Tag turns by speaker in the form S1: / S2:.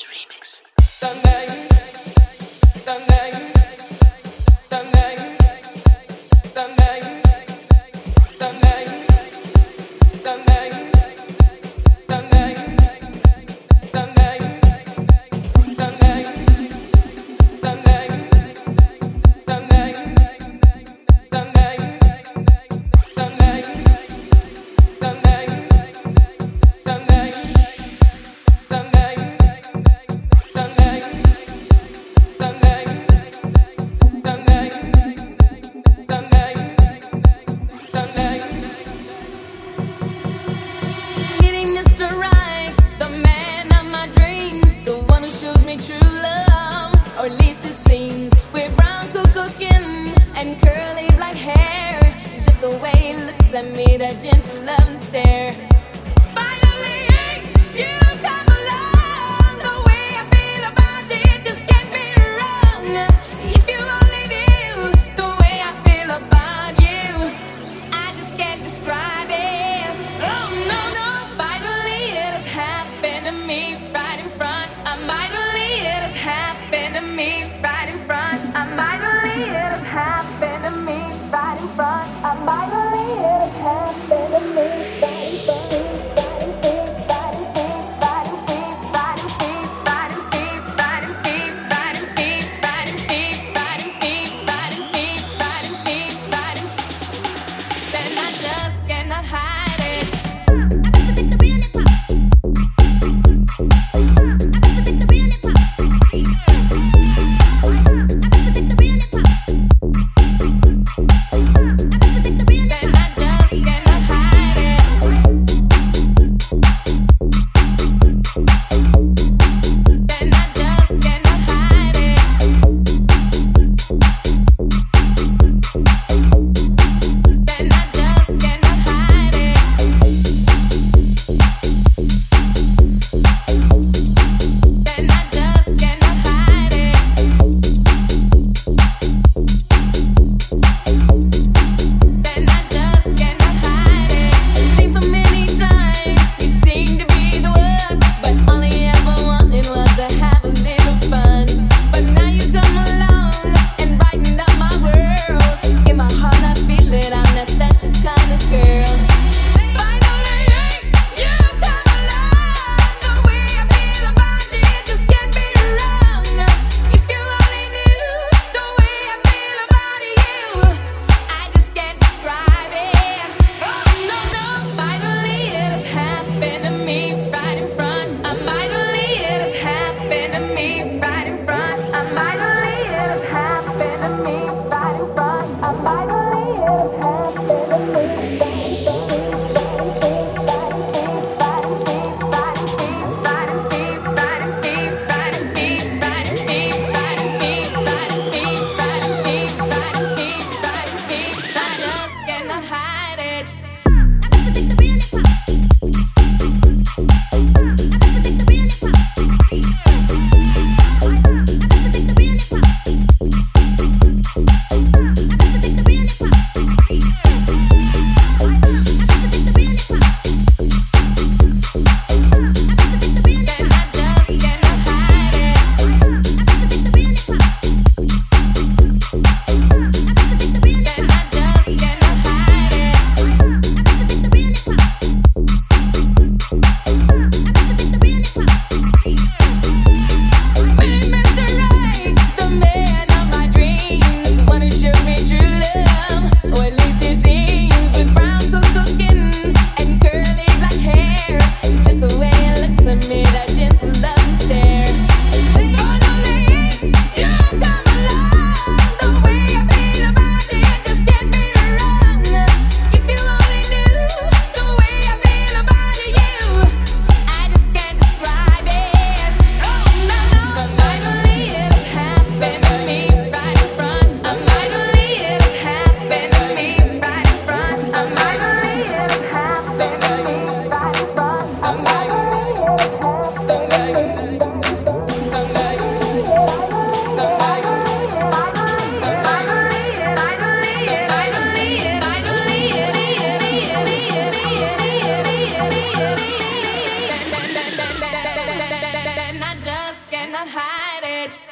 S1: Remix. Thank you. Be Famous Remix.